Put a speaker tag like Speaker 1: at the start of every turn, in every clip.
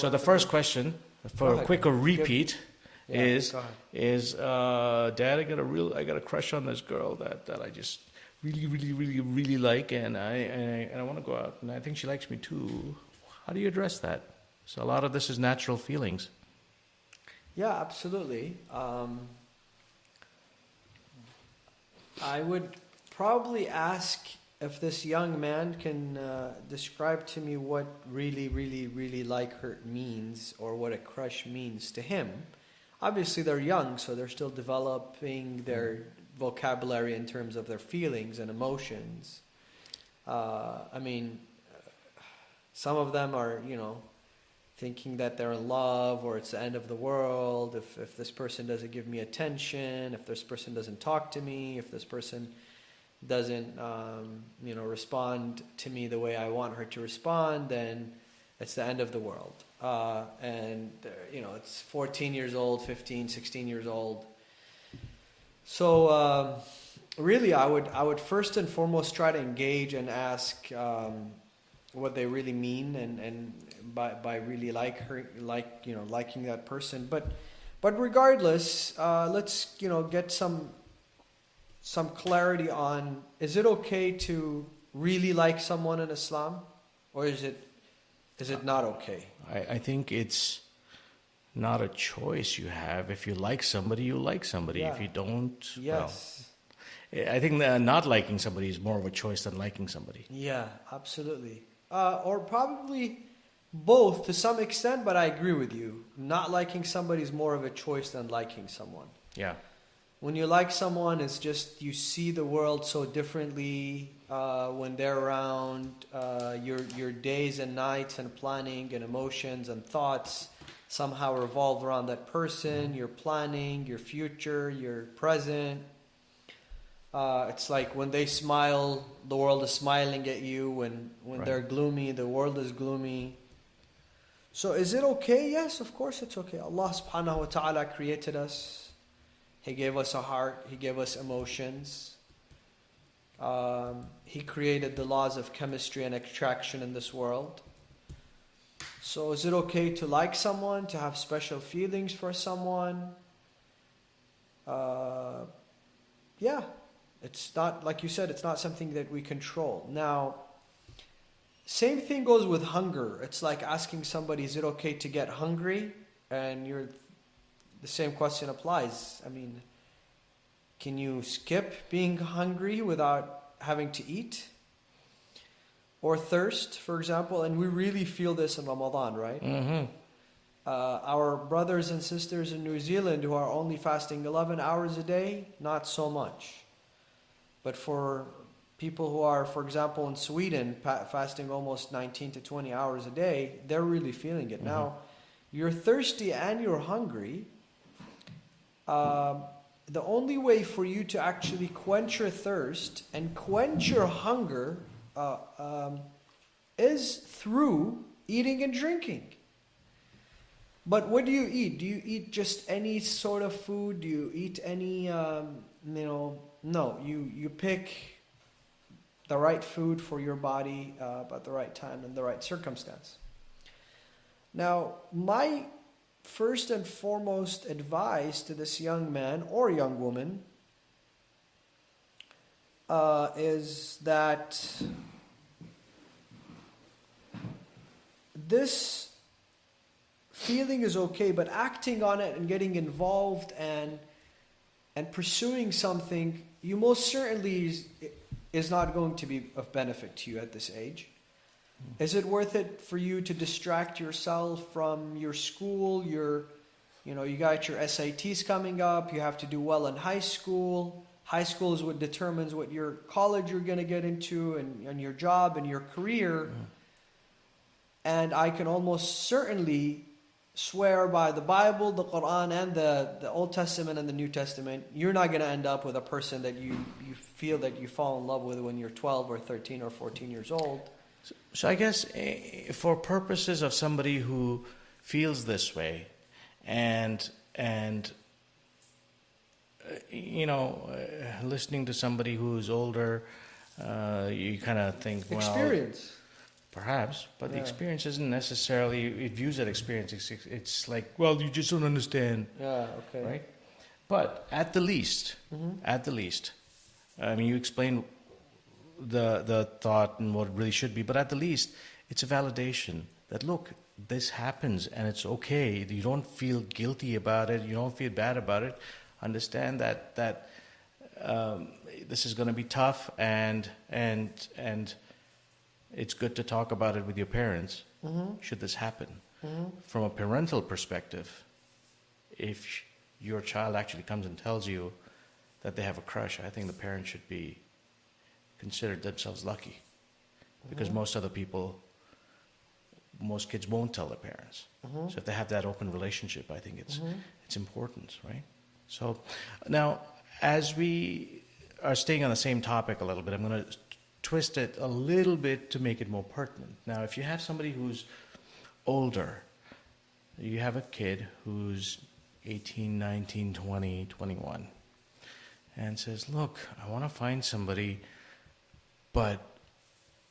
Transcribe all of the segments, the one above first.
Speaker 1: So the first question, for a quicker repeat,
Speaker 2: Yeah,
Speaker 1: is is uh, Dad, I got a real, I got a crush on this girl that, that I just really, really, really, really like, and I and I, and I want to go out, and I think she likes me too. How do you address that? So a lot of this is natural feelings.
Speaker 2: Yeah, absolutely. Um, I would probably ask if this young man can uh, describe to me what really, really, really like her means or what a crush means to him. Obviously, they're young, so they're still developing their vocabulary in terms of their feelings and emotions. Uh, I mean, some of them are, you know, thinking that they're in love or it's the end of the world, if, if this person doesn't give me attention, if this person doesn't talk to me, if this person doesn't, um, you know, respond to me the way I want her to respond, then it's the end of the world. Uh, and, uh, you know, it's 14 years old, 15, 16 years old. So, um, really, I would, I would first and foremost try to engage and ask, um, what they really mean and, and by, by really like her like you know liking that person but but regardless uh, let's you know get some some clarity on is it okay to really like someone in Islam or is it is it not okay
Speaker 1: I, I think it's not a choice you have. If you like somebody, you like somebody. If you don't,
Speaker 2: yes
Speaker 1: well, I think that not liking somebody is more of a choice than liking somebody.
Speaker 2: yeah absolutely uh, or probably both to some extent but I agree with you not liking somebody is more of a choice than liking someone
Speaker 1: Yeah.
Speaker 2: When you like someone, it's just you see the world so differently uh, when they're around. Uh, your your days and nights and planning and emotions and thoughts somehow revolve around that person. Your planning, your future, your present. Uh, it's like when they smile, the world is smiling at you. When when
Speaker 1: Right.
Speaker 2: they're gloomy, the world is gloomy. So is it okay? Yes, of course it's okay. Allah subhanahu wa ta'ala created us. He gave us a heart. He gave us emotions. Um, he created the laws of chemistry and attraction in this world. So, is it okay to like someone, to have special feelings for someone? Uh, yeah, it's not, like you said, it's not something that we control. Now, same thing goes with hunger. It's like asking somebody, is it okay to get hungry? And you're the same question applies. I mean, can you skip being hungry without having to eat? Or thirst, for example, and we really feel this in Ramadan, right?
Speaker 1: Mm-hmm.
Speaker 2: Uh, our brothers and sisters in New Zealand who are only fasting 11 hours a day, not so much. But for people who are, for example, in Sweden, pa- fasting almost 19 to 20 hours a day, they're really feeling it. Now, you're thirsty and you're hungry. Um, the only way for you to actually quench your thirst and quench your hunger uh, um, is through eating and drinking. But what do you eat? Do you eat just any sort of food? Do you eat any, um, you know, no, you, you pick the right food for your body uh, at the right time and the right circumstance. Now, my first and foremost advice to this young man or young woman uh, is that this feeling is okay, but acting on it and getting involved and and pursuing something, you most certainly is, is not going to be of benefit to you at this age. Is it worth it for you to distract yourself from your school? Your, you know, you got your SATs coming up. You have to do well in high school. High school is what determines what your college you're going to get into and, and your job and your career. And I can almost certainly swear by the Bible, the Quran, and the, the Old Testament and the New Testament, you're not going to end up with a person that you, you feel that you fall in love with when you're 12 or 13 or 14 years old.
Speaker 1: So I guess eh, for purposes of somebody who feels this way, and and uh, you know, listening to somebody who's older, uh, you kind of think, well,
Speaker 2: Experience.
Speaker 1: perhaps, but the experience isn't necessarily. It views that experience. It's, it's like, well, you just don't understand,
Speaker 2: Yeah, okay.
Speaker 1: right? But at the least,
Speaker 2: hmm
Speaker 1: at the least, I mean, you explain the the thought and what it really should be, but at the least, it's a validation that look, this happens and it's okay. You don't feel guilty about it. You don't feel bad about it. Understand that that um, this is going to be tough, and and and it's good to talk about it with your parents.
Speaker 2: hmm
Speaker 1: Should this happen?
Speaker 2: hmm
Speaker 1: From a parental perspective, if your child actually comes and tells you that they have a crush, I think the parent should be considered themselves lucky, because
Speaker 2: Mhm.
Speaker 1: most other people, most kids won't tell their parents.
Speaker 2: hmm
Speaker 1: So if they have that open relationship, I think it's
Speaker 2: hmm
Speaker 1: it's important, right? So now, as we are staying on the same topic a little bit, I'm going to twist it a little bit to make it more pertinent. Now, if you have somebody who's older, you have a kid who's 18, 19, 20, 21, and says, Look, I want to find somebody, but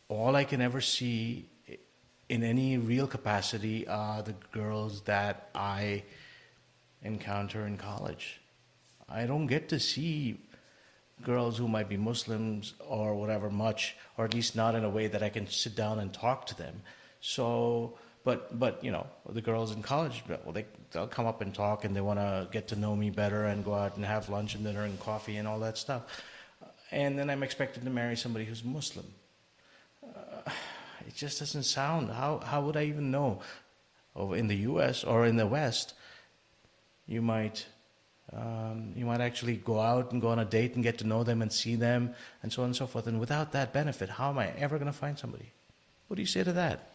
Speaker 1: all I can ever see in any real capacity are the girls that I encounter in college. I don't get to see girls who might be Muslims or whatever much, or at least not in a way that I can sit down and talk to them. So, but but you know, the girls in college, well, they they'll come up and talk, and they want to get to know me better, and go out and have lunch and dinner and coffee and all that stuff. And then I'm expected to marry somebody who's Muslim. Uh, it just doesn't sound. How how would I even know? Over in the U.S. or in the West, you might um, you might actually go out and go on a date and get to know them and see them and so on and so forth. And without that benefit, how am I ever going to find somebody? What do you say to that?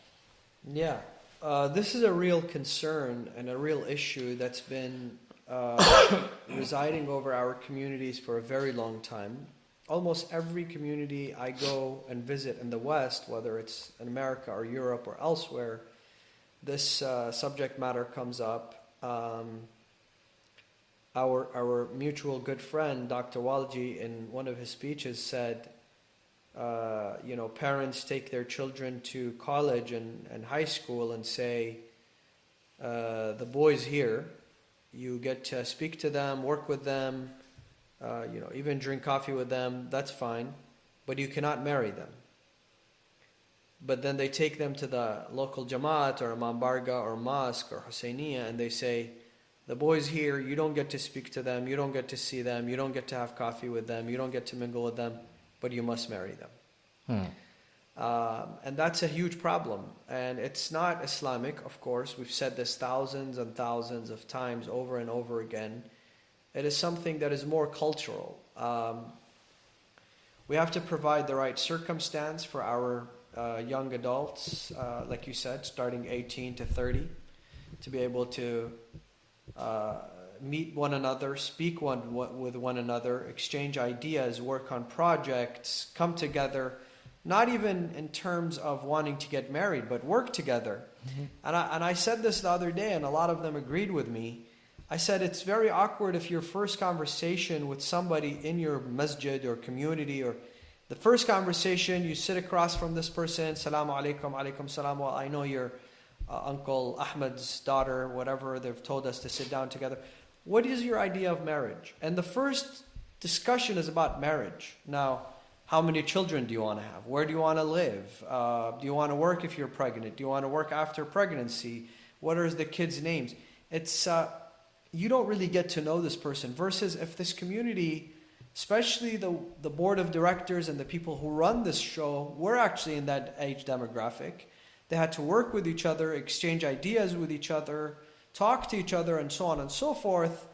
Speaker 2: Yeah, uh, this is a real concern and a real issue that's been uh, residing over our communities for a very long time. Almost every community I go and visit in the West, whether it's in America or Europe or elsewhere, this uh, subject matter comes up. Um, our, our mutual good friend, Dr. Walji, in one of his speeches said, uh, you know, parents take their children to college and, and high school and say, uh, the boys here, you get to speak to them, work with them, uh, you know, even drink coffee with them, that's fine, but you cannot marry them. But then they take them to the local Jamaat or Imam Bargah or mosque or Husseiniya and they say, the boys here, you don't get to speak to them, you don't get to see them, you don't get to have coffee with them, you don't get to mingle with them, but you must marry them.
Speaker 1: Hmm.
Speaker 2: Um, and that's a huge problem. And it's not Islamic, of course. We've said this thousands and thousands of times over and over again. It is something that is more cultural. Um, we have to provide the right circumstance for our uh, young adults, uh, like you said, starting 18 to 30, to be able to uh, meet one another, speak one with one another, exchange ideas, work on projects, come together, not even in terms of wanting to get married, but work together. And, I, and I said this the other day, and a lot of them agreed with me. I said it's very awkward if your first conversation with somebody in your masjid or community or the first conversation you sit across from this person, salaam alaikum, alaikum salam, well, I know you're uh, Uncle Ahmed's daughter, whatever, they've told us to sit down together. What is your idea of marriage? And the first discussion is about marriage. Now, how many children do you want to have? Where do you want to live? Uh, do you want to work if you're pregnant? Do you want to work after pregnancy? What are the kids' names? It's uh, you don't really get to know this person. Versus if this community, especially the the board of directors and the people who run this show, we're actually in that age demographic. They had to work with each other, exchange ideas with each other, talk to each other, and so on and so forth.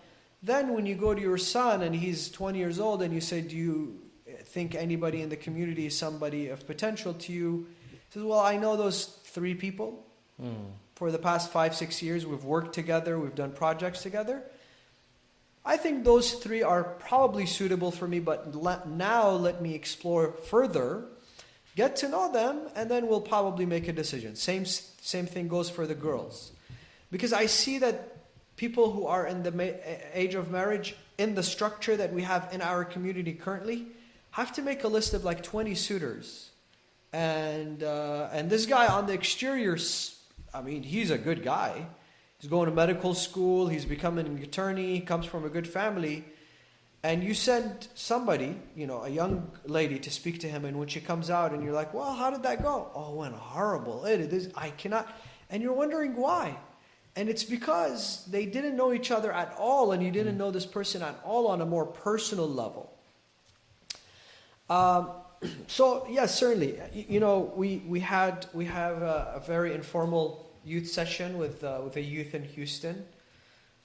Speaker 2: Then, when you go to your son and he's 20 years old, and you say, "Do you think anybody in the community is somebody of potential to you?" He says, "Well, I know those three people.
Speaker 1: Hmm.
Speaker 2: For the past five, six years, we've worked together, we've done projects together. I think those three are probably suitable for me, but le- now let me explore further, get to know them, and then we'll probably make a decision. Same, same thing goes for the girls. Because I see that people who are in the ma- age of marriage, in the structure that we have in our community currently, have to make a list of like 20 suitors and uh, and this guy on the exterior, I mean, he's a good guy. He's going to medical school. He's becoming an attorney. He comes from a good family. And you send somebody, you know, a young lady to speak to him, and when she comes out, and you're like, "Well, how did that go?" Oh, it went horrible. It is. I cannot. And you're wondering why. And it's because they didn't know each other at all, and you didn't know this person at all on a more personal level. Um, so yes, certainly. You, you know, we we had we have a, a very informal youth session with uh, with a youth in Houston,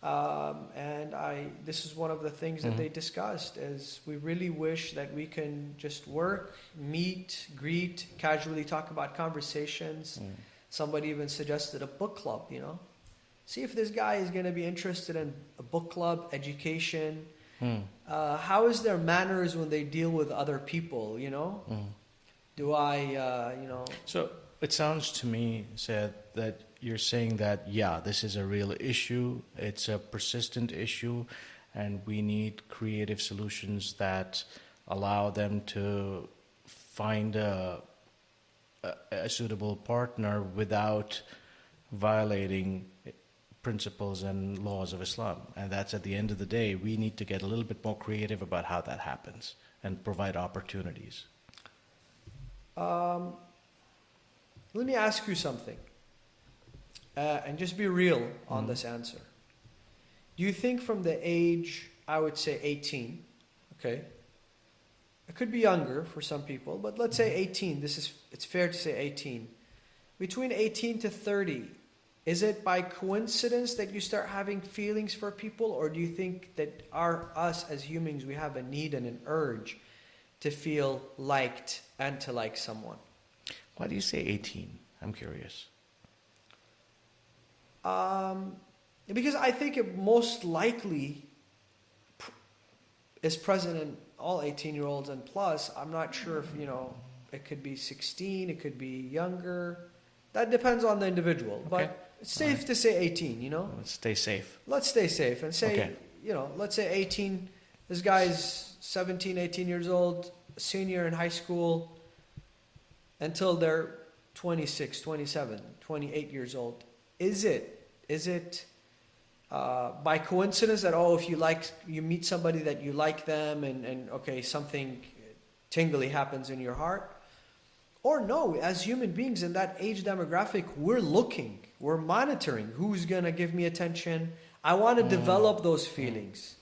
Speaker 2: um, and I this is one of the things that
Speaker 1: Mhm.
Speaker 2: they discussed is we really wish that we can just work, meet, greet, casually talk about conversations.
Speaker 1: Mm.
Speaker 2: Somebody even suggested a book club. You know, see if this guy is going to be interested in a book club, education.
Speaker 1: Mm.
Speaker 2: Uh, how is their manners when they deal with other people? You know,
Speaker 1: Mm.
Speaker 2: do I, uh, you know,
Speaker 1: So it sounds to me, Sayed that you're saying that yeah, this is a real issue. It's a persistent issue, and we need creative solutions that allow them to find a, a, a suitable partner without violating principles and laws of Islam. And that's at the end of the day, we need to get a little bit more creative about how that happens and provide opportunities.
Speaker 2: um, let me ask you something, uh, and just be real on
Speaker 1: Mhm.
Speaker 2: this answer. Do you think from the age, I would say 18, okay? It could be younger for some people, but let's say 18. This is it's fair to say 18. Between 18 to 30, is it by coincidence that you start having feelings for people or do you think that our us as humans we have a need and an urge to feel liked and to like someone?
Speaker 1: Why do you say 18? I'm curious.
Speaker 2: Um, because I think it most likely pr- is present in all 18 year olds and plus. I'm not sure if, you know, it could be 16, it could be younger. That depends on the individual.
Speaker 1: Okay.
Speaker 2: But safe
Speaker 1: Alright.
Speaker 2: to say 18, you know?
Speaker 1: Let's stay safe.
Speaker 2: Let's stay safe and say,
Speaker 1: Okay.
Speaker 2: you know, let's say 18, this guy's 17, 18 years old, senior in high school, until they're 26, 27, 28 years old. Is it, is it uh, by coincidence that, oh, if you like, you meet somebody that you like them and, and okay, something tingly happens in your heart? Or no, as human beings in that age demographic, we're looking, we're monitoring who's going to give me attention. I want to
Speaker 1: Mm.
Speaker 2: develop those feelings.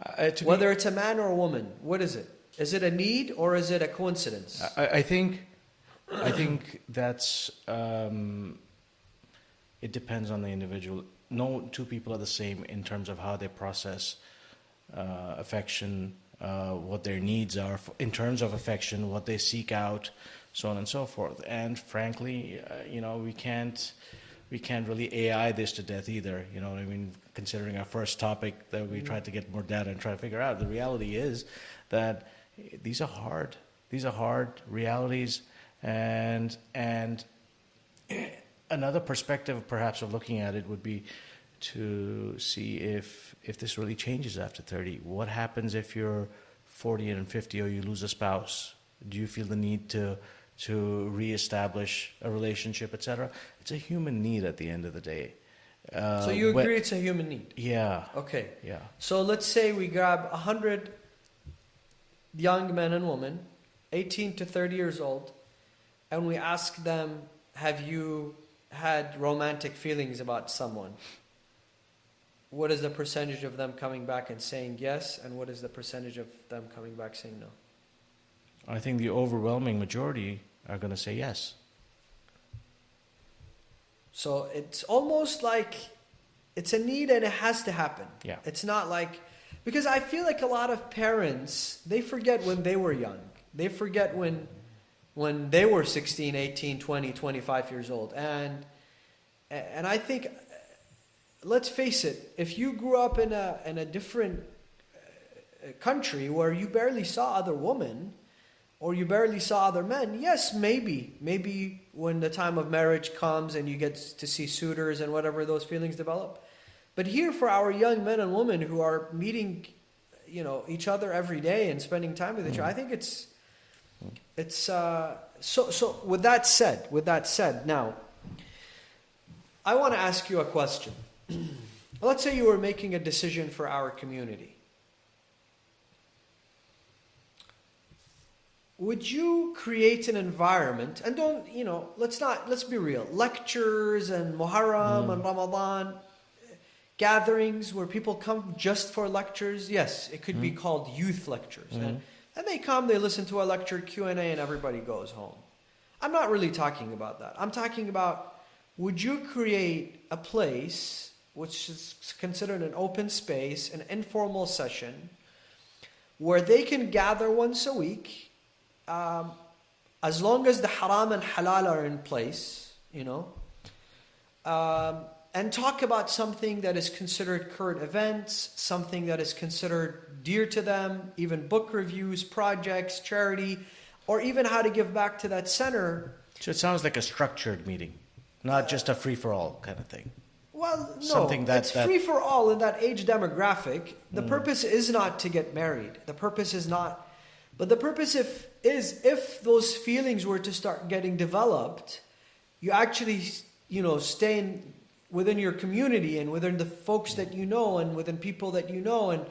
Speaker 1: Uh,
Speaker 2: Whether it's a man or a woman, what is it? Is it a need or is it a coincidence?
Speaker 1: I, I think, I think that's. Um, it depends on the individual. No two people are the same in terms of how they process uh, affection, uh, what their needs are in terms of affection, what they seek out, so on and so forth. And frankly, uh, you know, we can't. We can't really AI this to death either. You know what I mean? Considering our first topic that we tried to get more data and try to figure out, the reality is that these are hard. These are hard realities, and and another perspective, perhaps, of looking at it would be to see if if this really changes after 30. What happens if you're 40 and 50 or you lose a spouse? Do you feel the need to to reestablish a relationship, etc.? It's a human need at the end of the day. Uh,
Speaker 2: so you agree it's a human need?
Speaker 1: yeah,
Speaker 2: Okay.
Speaker 1: yeah.
Speaker 2: So let's say we grab 100 young men and women, 18 to 30 years old, and we ask them, Have you had romantic feelings about someone? What is the percentage of them coming back and saying yes, and what is the percentage of them coming back saying no?
Speaker 1: I think the overwhelming majority are going to say yes.
Speaker 2: So it's almost like it's a need and it has to happen.
Speaker 1: Yeah.
Speaker 2: It's not like because I feel like a lot of parents they forget when they were young. They forget when when they were 16, 18, 20, 25 years old. And and I think let's face it, if you grew up in a in a different uh, country where you barely saw other women or you barely saw other men, yes, maybe. Maybe when the time of marriage comes and you get to see suitors and whatever those feelings develop. But here for our young men and women who are meeting, you know, each other every day and spending time with each other, I think it's it's uh, so, so with that said, with that said, now, I want to ask you a question. Let's say you were making a decision for our community. Would you create an environment and don't, you know, let's not, let's be real. Lectures and Muharram and mm. Ramadan gatherings where people come just for lectures. Yes, it could be mm. called youth lectures. And, mm-hmm. and they come, they listen to a lecture, Q&A and everybody goes home. I'm not really talking about that. I'm talking about would you create a place which is considered an open space, an informal session, where they can gather once a week, um, as long as the haram and halal are in place, you know, um, and talk about something that is considered current events, something that is considered dear to them, even book reviews, projects, charity, or even how to give back to that center
Speaker 1: So it sounds like a structured meeting, not just a free for all kind of thing.
Speaker 2: Well, no,
Speaker 1: Something that-
Speaker 2: it's
Speaker 1: that-
Speaker 2: free for all in that age demographic. The purpose is not to get married. The purpose is not, but the purpose if is if those feelings were to start getting developed, you actually you know stay in, within your community and within the folks that you know and within people that you know and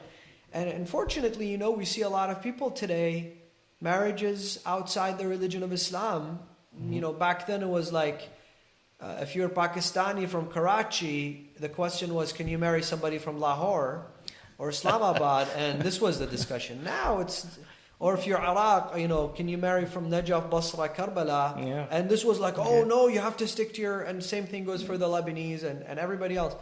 Speaker 2: and unfortunately, you know, we see a lot of people today marriages outside the religion of Islam. You know, back then it was like. Uh, if you're Pakistani from Karachi, the question was, can you marry somebody from Lahore or Islamabad? and this was the discussion. Now it's, or if you're Iraq, you know, can you marry from Najaf, Basra, Karbala?
Speaker 1: Yeah.
Speaker 2: And this was like, oh no, you have to stick to your, and same thing goes for the Lebanese and, and everybody else.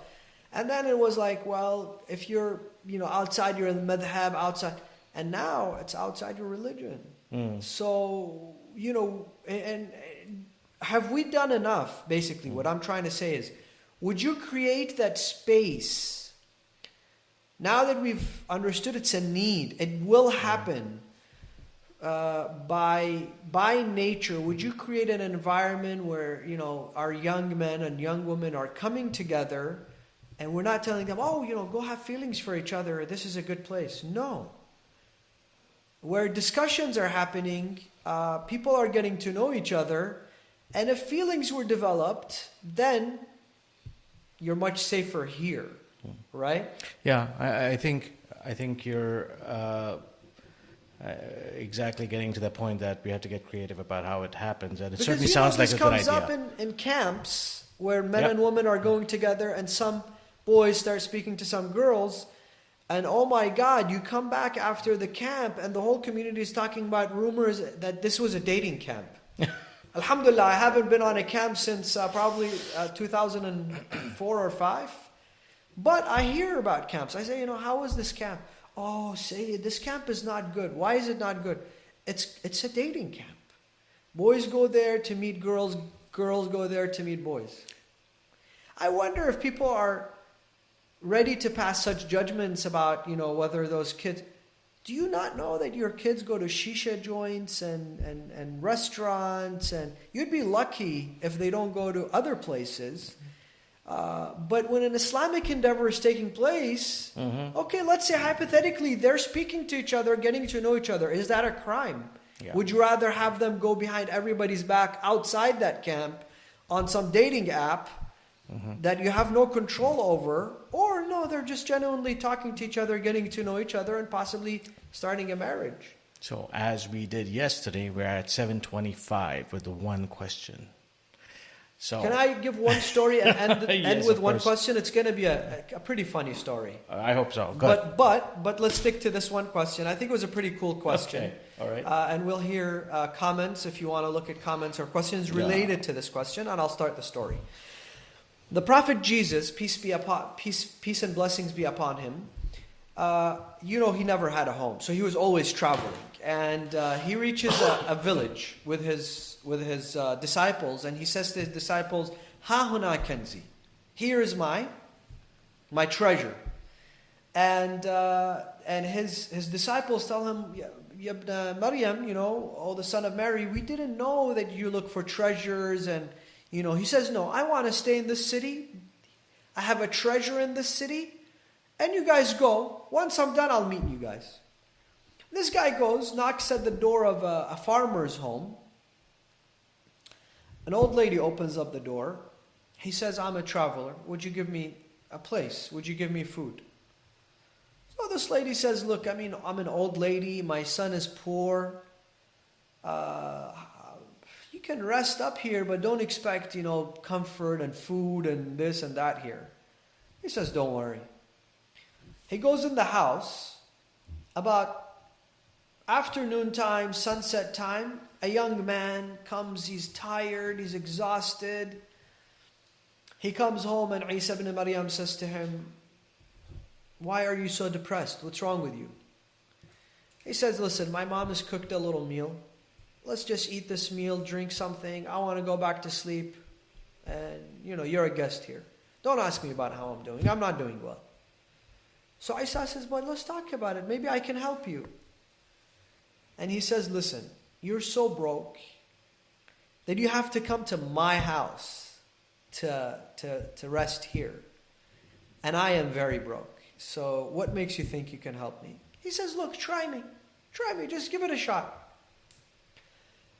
Speaker 2: And then it was like, well, if you're, you know, outside your madhab, outside, and now it's outside your religion. Hmm. So, you know, and, and have we done enough? Basically, hmm. what I'm trying to say is, would you create that space? Now that we've understood it's a need, it will hmm. happen uh, by by nature. Would you create an environment where you know our young men and young women are coming together, and we're not telling them, "Oh, you know, go have feelings for each other. This is a good place." No. Where discussions are happening, uh, people are getting to know each other, and if feelings were developed, then you're much safer here, right?
Speaker 1: Yeah, I, I think I think you're uh, uh, exactly getting to the point that we have to get creative about how it happens, and it
Speaker 2: Because,
Speaker 1: certainly
Speaker 2: you know,
Speaker 1: sounds like a good idea.
Speaker 2: This comes up in, in camps where men
Speaker 1: Yep.
Speaker 2: and women are going together, and some boys start speaking to some girls, and oh my God, you come back after the camp, and the whole community is talking about rumors that this was a dating camp. Alhamdulillah, I haven't been on a camp since uh, probably uh, 2004 or 5. But I hear about camps. I say, you know, how was this camp? Oh, say this camp is not good. Why is it not good? It's it's a dating camp. Boys go there to meet girls, girls go there to meet boys. I wonder if people are ready to pass such judgments about, you know, whether those kids do you not know that your kids go to shisha joints and, and, and restaurants and you'd be lucky if they don't go to other places uh, but when an islamic endeavor is taking place okay let's say hypothetically they're speaking to each other getting to know each other is that a crime
Speaker 1: Yeah.
Speaker 2: would you rather have them go behind everybody's back outside that camp on some dating app that you have no control over, or no, they're just genuinely talking to each other, getting to know each other, and possibly starting a marriage.
Speaker 1: So as we did yesterday, we're at 7:25 with the one question. So
Speaker 2: Can I give one story and end, end with one
Speaker 1: course.
Speaker 2: question? It's going to be a, a pretty funny story.
Speaker 1: I hope so.
Speaker 2: But but but let's stick to this one question. I think it was a pretty cool question.
Speaker 1: Okay, all right.
Speaker 2: Uh, and we'll hear uh, comments if you want to look at comments or questions
Speaker 1: Yeah.
Speaker 2: related to this question, and I'll start the story. The prophet Jesus, peace be upon peace, peace and blessings be upon him. Uh, you know, he never had a home, so he was always traveling, and uh, he reaches a, a village with his with his uh, disciples, and he says to his disciples, "Ha huna kenzi, here is my my treasure." And uh, and his his disciples tell him, "Ya- Ya Maryam, you know, oh the son of Mary, we didn't know that you look for treasures." And you know, he says, "No, I want to stay in this city. I have a treasure in this city, and you guys go. Once I'm done, I'll meet you guys." This guy goes, knocks at the door of a, a farmer's home, An old lady opens up the door. He says, I'm a traveler. Would you give me a place? Would you give me food? So this lady says, Look, I mean, I'm an old lady. My son is poor. Uh, you can rest up here, but don't expect, you know, comfort and food and this and that here. He says, Don't worry. He goes in the house about afternoon time, sunset time. A young man comes, he's tired, he's exhausted. He comes home, and Isa ibn Maryam says to him, Why are you so depressed? What's wrong with you? He says, Listen, my mom has cooked a little meal. Let's just eat this meal, drink something. I want to go back to sleep. And, you know, you're a guest here. Don't ask me about how I'm doing. I'm not doing well. So Isa says, But let's talk about it. Maybe I can help you. And he says, Listen, you're so broke that you have to come to my house to, to, to rest here. And I am very broke. So what makes you think you can help me? He says, Look, try me. Try me. Just give it a shot.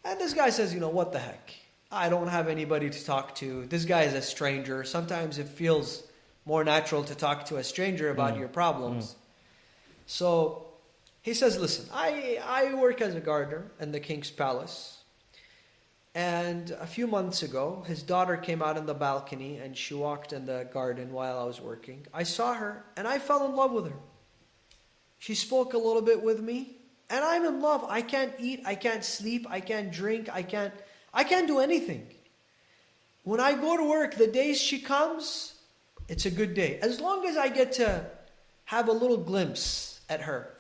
Speaker 2: And this guy says, You know, what the heck? I don't have anybody to talk to. This guy is a stranger. Sometimes it feels more natural to talk to a stranger about mm. your problems. Mm. So he says, Listen, I, I work as a gardener in the king's palace. And a few months ago, his daughter came out on the balcony and she walked in the garden while I was working. I saw her and I fell in love with her. She spoke a little bit with me and I'm in love. I can't eat, I can't sleep, I can't drink, I can't I can't do anything. When I go to work, the days she comes, it's a good day. As long as I get to have a little glimpse at her.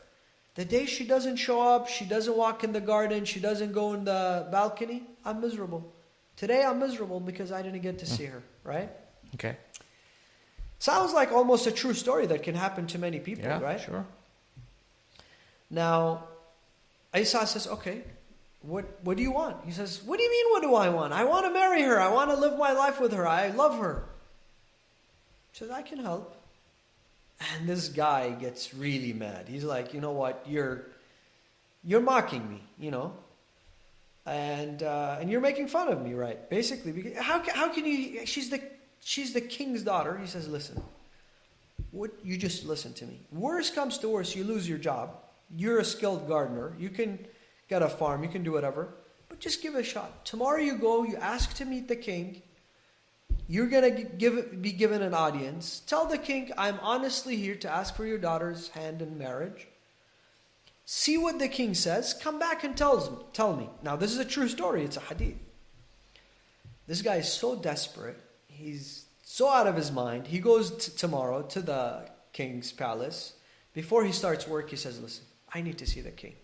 Speaker 2: The day she doesn't show up, she doesn't walk in the garden, she doesn't go in the balcony, I'm miserable. Today I'm miserable because I didn't get to see her, right?
Speaker 1: Okay.
Speaker 2: Sounds like almost a true story that can happen to many people,
Speaker 1: yeah,
Speaker 2: right?
Speaker 1: Sure.
Speaker 2: Now, Isa says, okay, what, what do you want? He says, what do you mean, what do I want? I want to marry her. I want to live my life with her. I love her. He says, I can help. And this guy gets really mad. He's like, you know what? You're you're mocking me, you know, and uh, and you're making fun of me, right? Basically, because how how can you? She's the she's the king's daughter. He says, listen, what you just listen to me. Worst comes to worst, you lose your job. You're a skilled gardener. You can get a farm. You can do whatever. But just give it a shot. Tomorrow you go. You ask to meet the king. You're going to be given an audience. Tell the king, I'm honestly here to ask for your daughter's hand in marriage. See what the king says. Come back and tells me, tell me. Now, this is a true story, it's a hadith. This guy is so desperate. He's so out of his mind. He goes t- tomorrow to the king's palace. Before he starts work, he says, Listen, I need to see the king.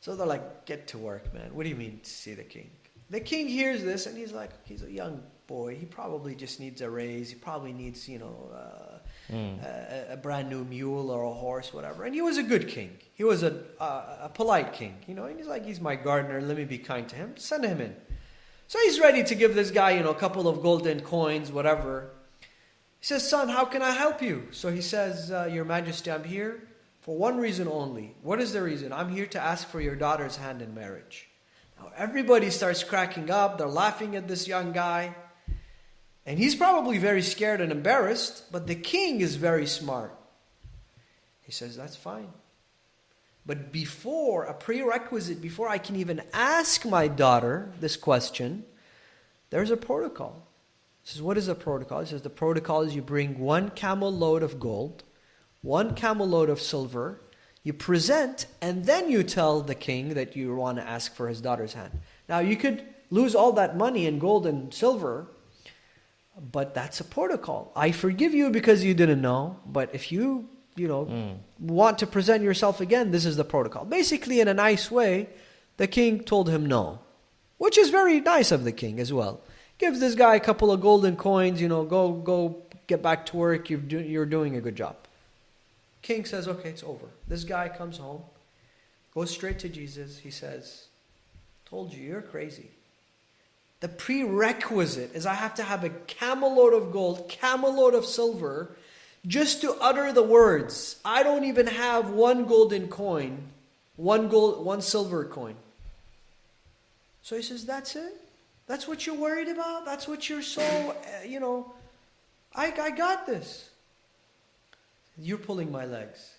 Speaker 2: So they're like, Get to work, man. What do you mean to see the king? The king hears this and he's like, He's a young boy, he probably just needs a raise. He probably needs, you know, uh, mm. a, a, brand new mule or a horse, whatever. And he was a good king. He was a, a, a polite king, you know. And he's like, he's my gardener. Let me be kind to him. Send him in. So he's ready to give this guy, you know, a couple of golden coins, whatever. He says, Son, how can I help you? So he says, uh, Your Majesty, I'm here for one reason only. What is the reason? I'm here to ask for your daughter's hand in marriage. Now everybody starts cracking up. They're laughing at this young guy. And he's probably very scared and embarrassed, but the king is very smart. He says, That's fine. But before, a prerequisite, before I can even ask my daughter this question, there's a protocol. He says, What is the protocol? He says, The protocol is you bring one camel load of gold, one camel load of silver, you present, and then you tell the king that you want to ask for his daughter's hand. Now, you could lose all that money in gold and silver but that's a protocol. I forgive you because you didn't know, but if you, you know, mm. want to present yourself again, this is the protocol. Basically, in a nice way, the king told him no, which is very nice of the king as well. Gives this guy a couple of golden coins, you know, go go get back to work. You're do, you're doing a good job. King says, okay, it's over. This guy comes home, goes straight to Jesus. He says, "Told you, you're crazy." The prerequisite is I have to have a camel load of gold, camel load of silver, just to utter the words. I don't even have one golden coin, one gold, one silver coin. So he says, That's it? That's what you're worried about? That's what you're so, uh, you know, I, I got this. You're pulling my legs.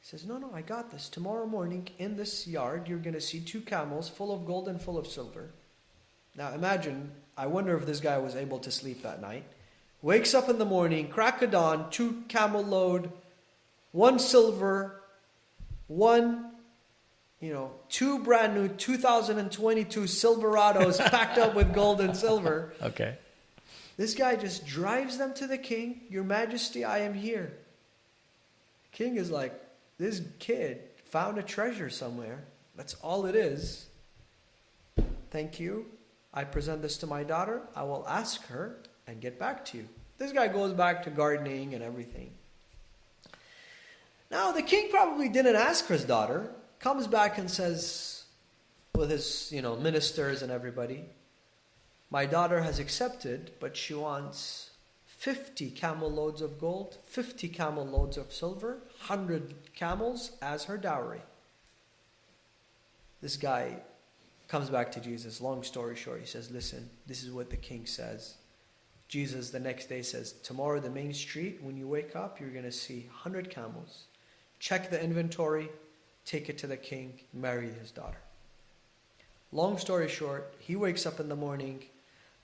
Speaker 2: He says, No, no, I got this. Tomorrow morning in this yard, you're going to see two camels full of gold and full of silver. Now imagine, I wonder if this guy was able to sleep that night. Wakes up in the morning, crack of dawn, two camel load, one silver, one, you know, two brand new 2022 Silverados packed up with gold and silver.
Speaker 1: Okay.
Speaker 2: This guy just drives them to the king. Your Majesty, I am here. King is like, this kid found a treasure somewhere. That's all it is. Thank you. I present this to my daughter. I will ask her and get back to you. This guy goes back to gardening and everything. Now, the king probably didn't ask his daughter, comes back and says, with his, you know, ministers and everybody, my daughter has accepted, but she wants 50 camel loads of gold, 50 camel loads of silver, 100 camels as her dowry. This guy comes back to Jesus. Long story short, he says, Listen, this is what the king says. Jesus the next day says, Tomorrow, the main street, when you wake up, you're going to see 100 camels. Check the inventory, take it to the king, marry his daughter. Long story short, he wakes up in the morning,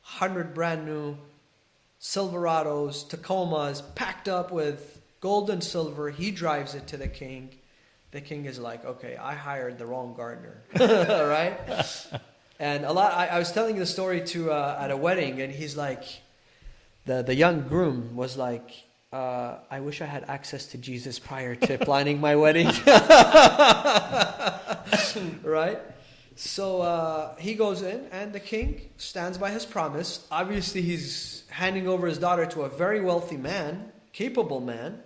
Speaker 2: 100 brand new Silverados, Tacomas, packed up with gold and silver. He drives it to the king. The king is like, okay, I hired the wrong gardener, right? And a lot. I, I was telling the story to uh, at a wedding, and he's like, the the young groom was like, uh, I wish I had access to Jesus prior to planning my wedding, right? So uh, he goes in, and the king stands by his promise. Obviously, he's handing over his daughter to a very wealthy man, capable man.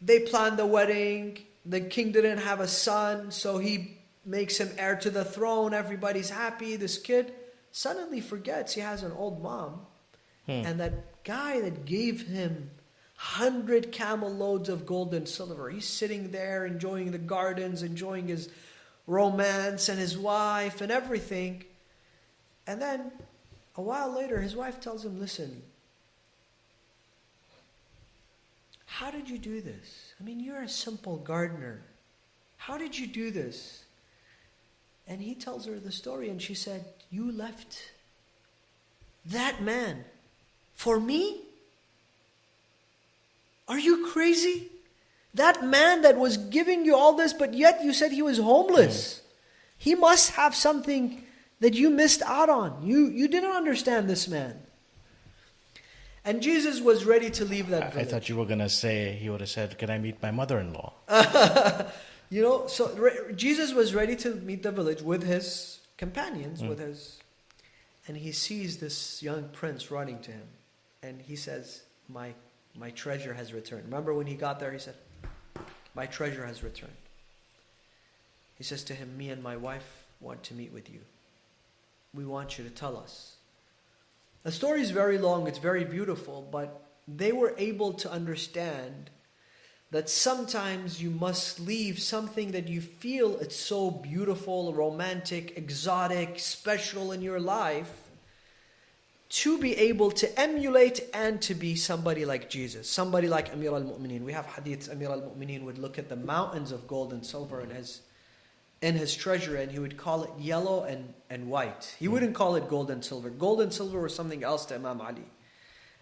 Speaker 2: They plan the wedding. The king didn't have a son, so he makes him heir to the throne. Everybody's happy. This kid suddenly forgets he has an old mom.
Speaker 1: Hmm.
Speaker 2: And that guy that gave him hundred camel loads of gold and silver, he's sitting there enjoying the gardens, enjoying his romance and his wife and everything. And then a while later, his wife tells him, Listen, how did you do this? I mean, you're a simple gardener. How did you do this? And he tells her the story, and she said, You left that man for me? Are you crazy? That man that was giving you all this, but yet you said he was homeless. He must have something that you missed out on. You, you didn't understand this man. And Jesus was ready to leave that
Speaker 1: I, I thought you were going to say, he would have said, Can I meet my mother in law?
Speaker 2: You know, so re- Jesus was ready to meet the village with his companions,
Speaker 1: Mm.
Speaker 2: with his, and he sees this young prince running to him, and he says, "My, my treasure has returned." Remember when he got there, he said, "My treasure has returned." He says to him, "Me and my wife want to meet with you. We want you to tell us." The story is very long; it's very beautiful, but they were able to understand that sometimes you must leave something that you feel it's so beautiful, romantic, exotic, special in your life to be able to emulate and to be somebody like Jesus, somebody like Amir al-Mu'mineen. We have hadiths Amir al-Mu'mineen would look at the mountains of gold and silver in his in his treasure and he would call it yellow and, and white. He hmm. wouldn't call it gold and silver. Gold and silver was something else to Imam Ali.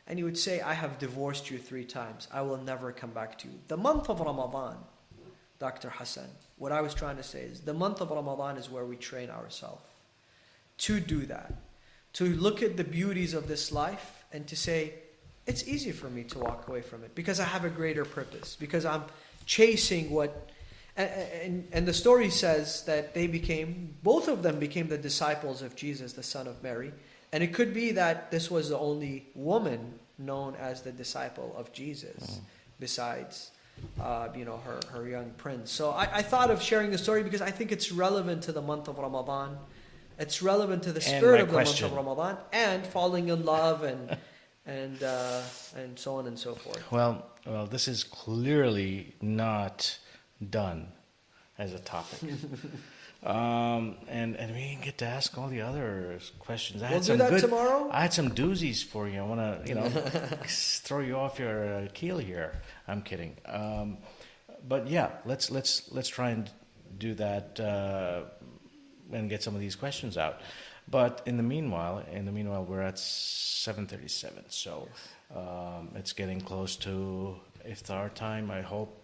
Speaker 2: And he would say, I have divorced you three times. I will never come back to you. The month of Ramadan, Dr. Hasan, what I was trying to say is the month of Ramadan is where we train ourselves to do that. To look at the beauties of this life and to say, it's easy for me to walk away from it because I have a greater purpose, because I'm chasing what. And, and, and the story says that they became, both of them became the disciples of Jesus, the son of Mary. And it could be that this was the only woman known as the disciple of Jesus, besides, uh, you know, her, her young prince. So I, I thought of sharing the story because I think it's relevant to the month of Ramadan. It's relevant to the
Speaker 1: And
Speaker 2: spirit of the
Speaker 1: question.
Speaker 2: month of Ramadan and falling in love and and uh, and so on and so forth.
Speaker 1: Well, well, this is clearly not done as a topic. Um, and and we didn't get to ask all the other questions. I
Speaker 2: We'll
Speaker 1: had
Speaker 2: do
Speaker 1: some
Speaker 2: that
Speaker 1: good,
Speaker 2: tomorrow.
Speaker 1: I had some doozies for you. I want to, you know, throw you off your uh, keel here. I'm kidding. Um, but yeah, let's let's let's try and do that uh, and get some of these questions out. But in the meanwhile, in the meanwhile, we're at 7:37, so um, it's getting close to iftar time. I hope.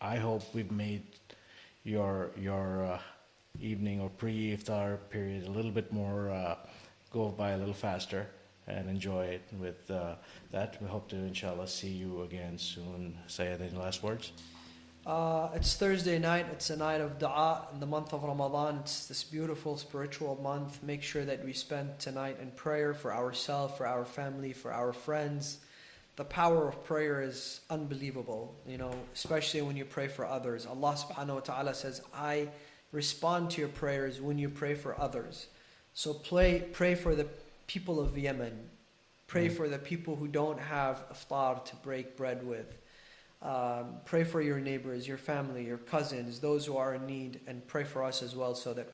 Speaker 1: I hope we've made your your uh, evening or pre-iftar period a little bit more uh, go by a little faster and enjoy it with uh, that. We hope to, inshallah, see you again soon. Sayed, any last words?
Speaker 2: Uh, it's Thursday night. It's a night of dua in the month of Ramadan. It's this beautiful spiritual month. Make sure that we spend tonight in prayer for ourselves, for our family, for our friends. The power of prayer is unbelievable, you know, especially when you pray for others. Allah subhanahu wa ta'ala says, I respond to your prayers when you pray for others. So pray, pray for the people of Yemen. Pray
Speaker 1: Mm.
Speaker 2: for the people who don't have iftar to break bread with. Um, pray for your neighbors, your family, your cousins, those who are in need, and pray for us as well so that